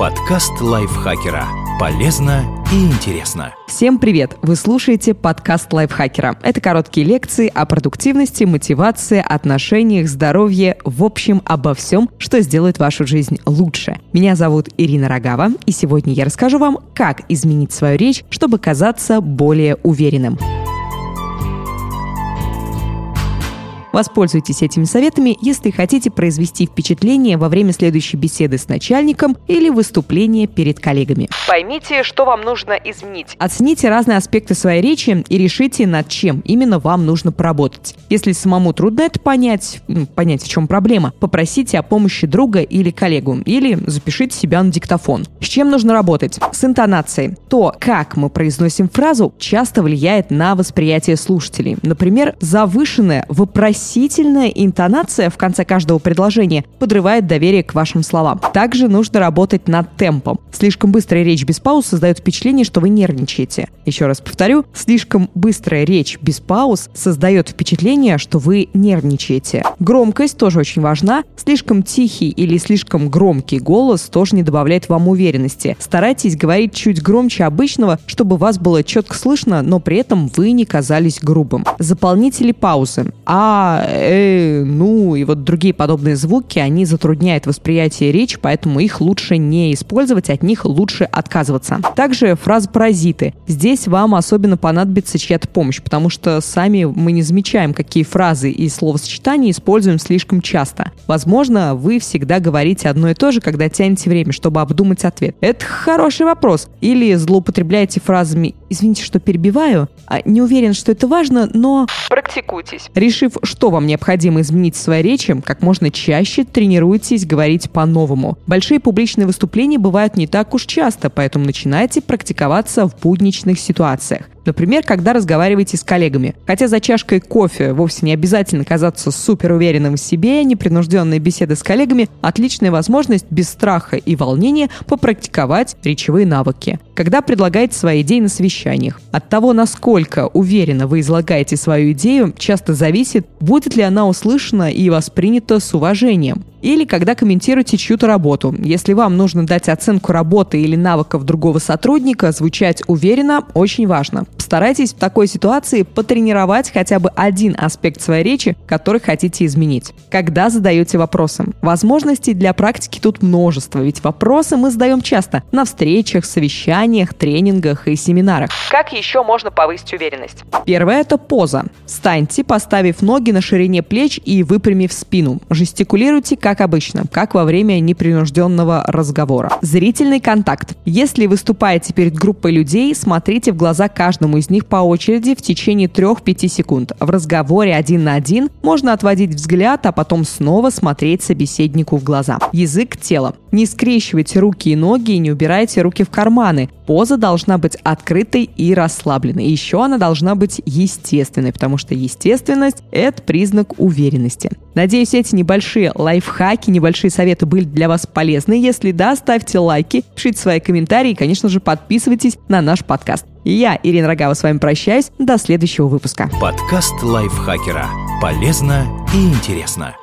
Подкаст лайфхакера. Полезно и интересно. Всем привет! Вы слушаете подкаст лайфхакера. Это короткие лекции о продуктивности, мотивации, отношениях, здоровье, в общем, обо всем, что сделает вашу жизнь лучше. Меня зовут Ирина Рогава, и сегодня я расскажу вам, как изменить свою речь, чтобы казаться более уверенным. Воспользуйтесь этими советами, если хотите произвести впечатление во время следующей беседы с начальником или выступления перед коллегами. Поймите, что вам нужно изменить. Оцените разные аспекты своей речи и решите, над чем именно вам нужно поработать. Если самому трудно это понять, понять, в чем проблема, попросите о помощи друга или коллегу, или запишите себя на диктофон. С чем нужно работать? С интонацией. То, как мы произносим фразу, часто влияет на восприятие слушателей. Например, завышенное вопросительное вопросительная интонация в конце каждого предложения подрывает доверие к вашим словам. Также нужно работать над темпом. Слишком быстрая речь без пауз создает впечатление, что вы нервничаете. Еще раз повторю, слишком быстрая речь без пауз создает впечатление, что вы нервничаете. Громкость тоже очень важна. Слишком тихий или слишком громкий голос тоже не добавляет вам уверенности. Старайтесь говорить чуть громче обычного, чтобы вас было четко слышно, но при этом вы не казались грубым. Заполнители паузы. А, э, ну и вот другие подобные звуки, они затрудняют восприятие речи, поэтому их лучше не использовать, от них лучше отказываться. Также фразы паразиты. Здесь вам особенно понадобится чья-то помощь, потому что сами мы не замечаем, какие фразы и словосочетания используем слишком часто. Возможно, вы всегда говорите одно и то же, когда тянете время, чтобы обдумать ответ. Это хороший вопрос. Или злоупотребляете фразами «извините, что перебиваю», а не уверен, что это важно, но... Практикуйтесь. Решив, что что вам необходимо изменить в своей речи, как можно чаще тренируйтесь говорить по-новому. Большие публичные выступления бывают не так уж часто, поэтому начинайте практиковаться в будничных ситуациях. Например, когда разговариваете с коллегами. Хотя за чашкой кофе вовсе не обязательно казаться супер уверенным в себе, непринужденная беседа с коллегами – отличная возможность без страха и волнения попрактиковать речевые навыки. Когда предлагаете свои идеи на совещаниях. От того, насколько уверенно вы излагаете свою идею, часто зависит, будет ли она услышана и воспринята с уважением. Или когда комментируете чью-то работу. Если вам нужно дать оценку работы или навыков другого сотрудника, звучать уверенно очень важно. Постарайтесь в такой ситуации потренировать хотя бы один аспект своей речи, который хотите изменить. Когда задаете вопросы? Возможностей для практики тут множество, ведь вопросы мы задаем часто на встречах, совещаниях, тренингах и семинарах. Как еще можно повысить уверенность? Первое – это поза. Встаньте, поставив ноги на ширине плеч и выпрямив спину. Жестикулируйте, как как обычно, как во время непринужденного разговора. Зрительный контакт. Если выступаете перед группой людей, смотрите в глаза каждому из них по очереди в течение 3-5 секунд. В разговоре один на один можно отводить взгляд, а потом снова смотреть собеседнику в глаза. Язык тела. Не скрещивайте руки и ноги и не убирайте руки в карманы. Поза должна быть открытой и расслабленной. Еще она должна быть естественной, потому что естественность – это признак уверенности. Надеюсь, эти небольшие лайфхаки, небольшие советы были для вас полезны. Если да, ставьте лайки, пишите свои комментарии и, конечно же, подписывайтесь на наш подкаст. Я, Ирина Рогава, с вами прощаюсь. До следующего выпуска. Подкаст лайфхакера. Полезно и интересно.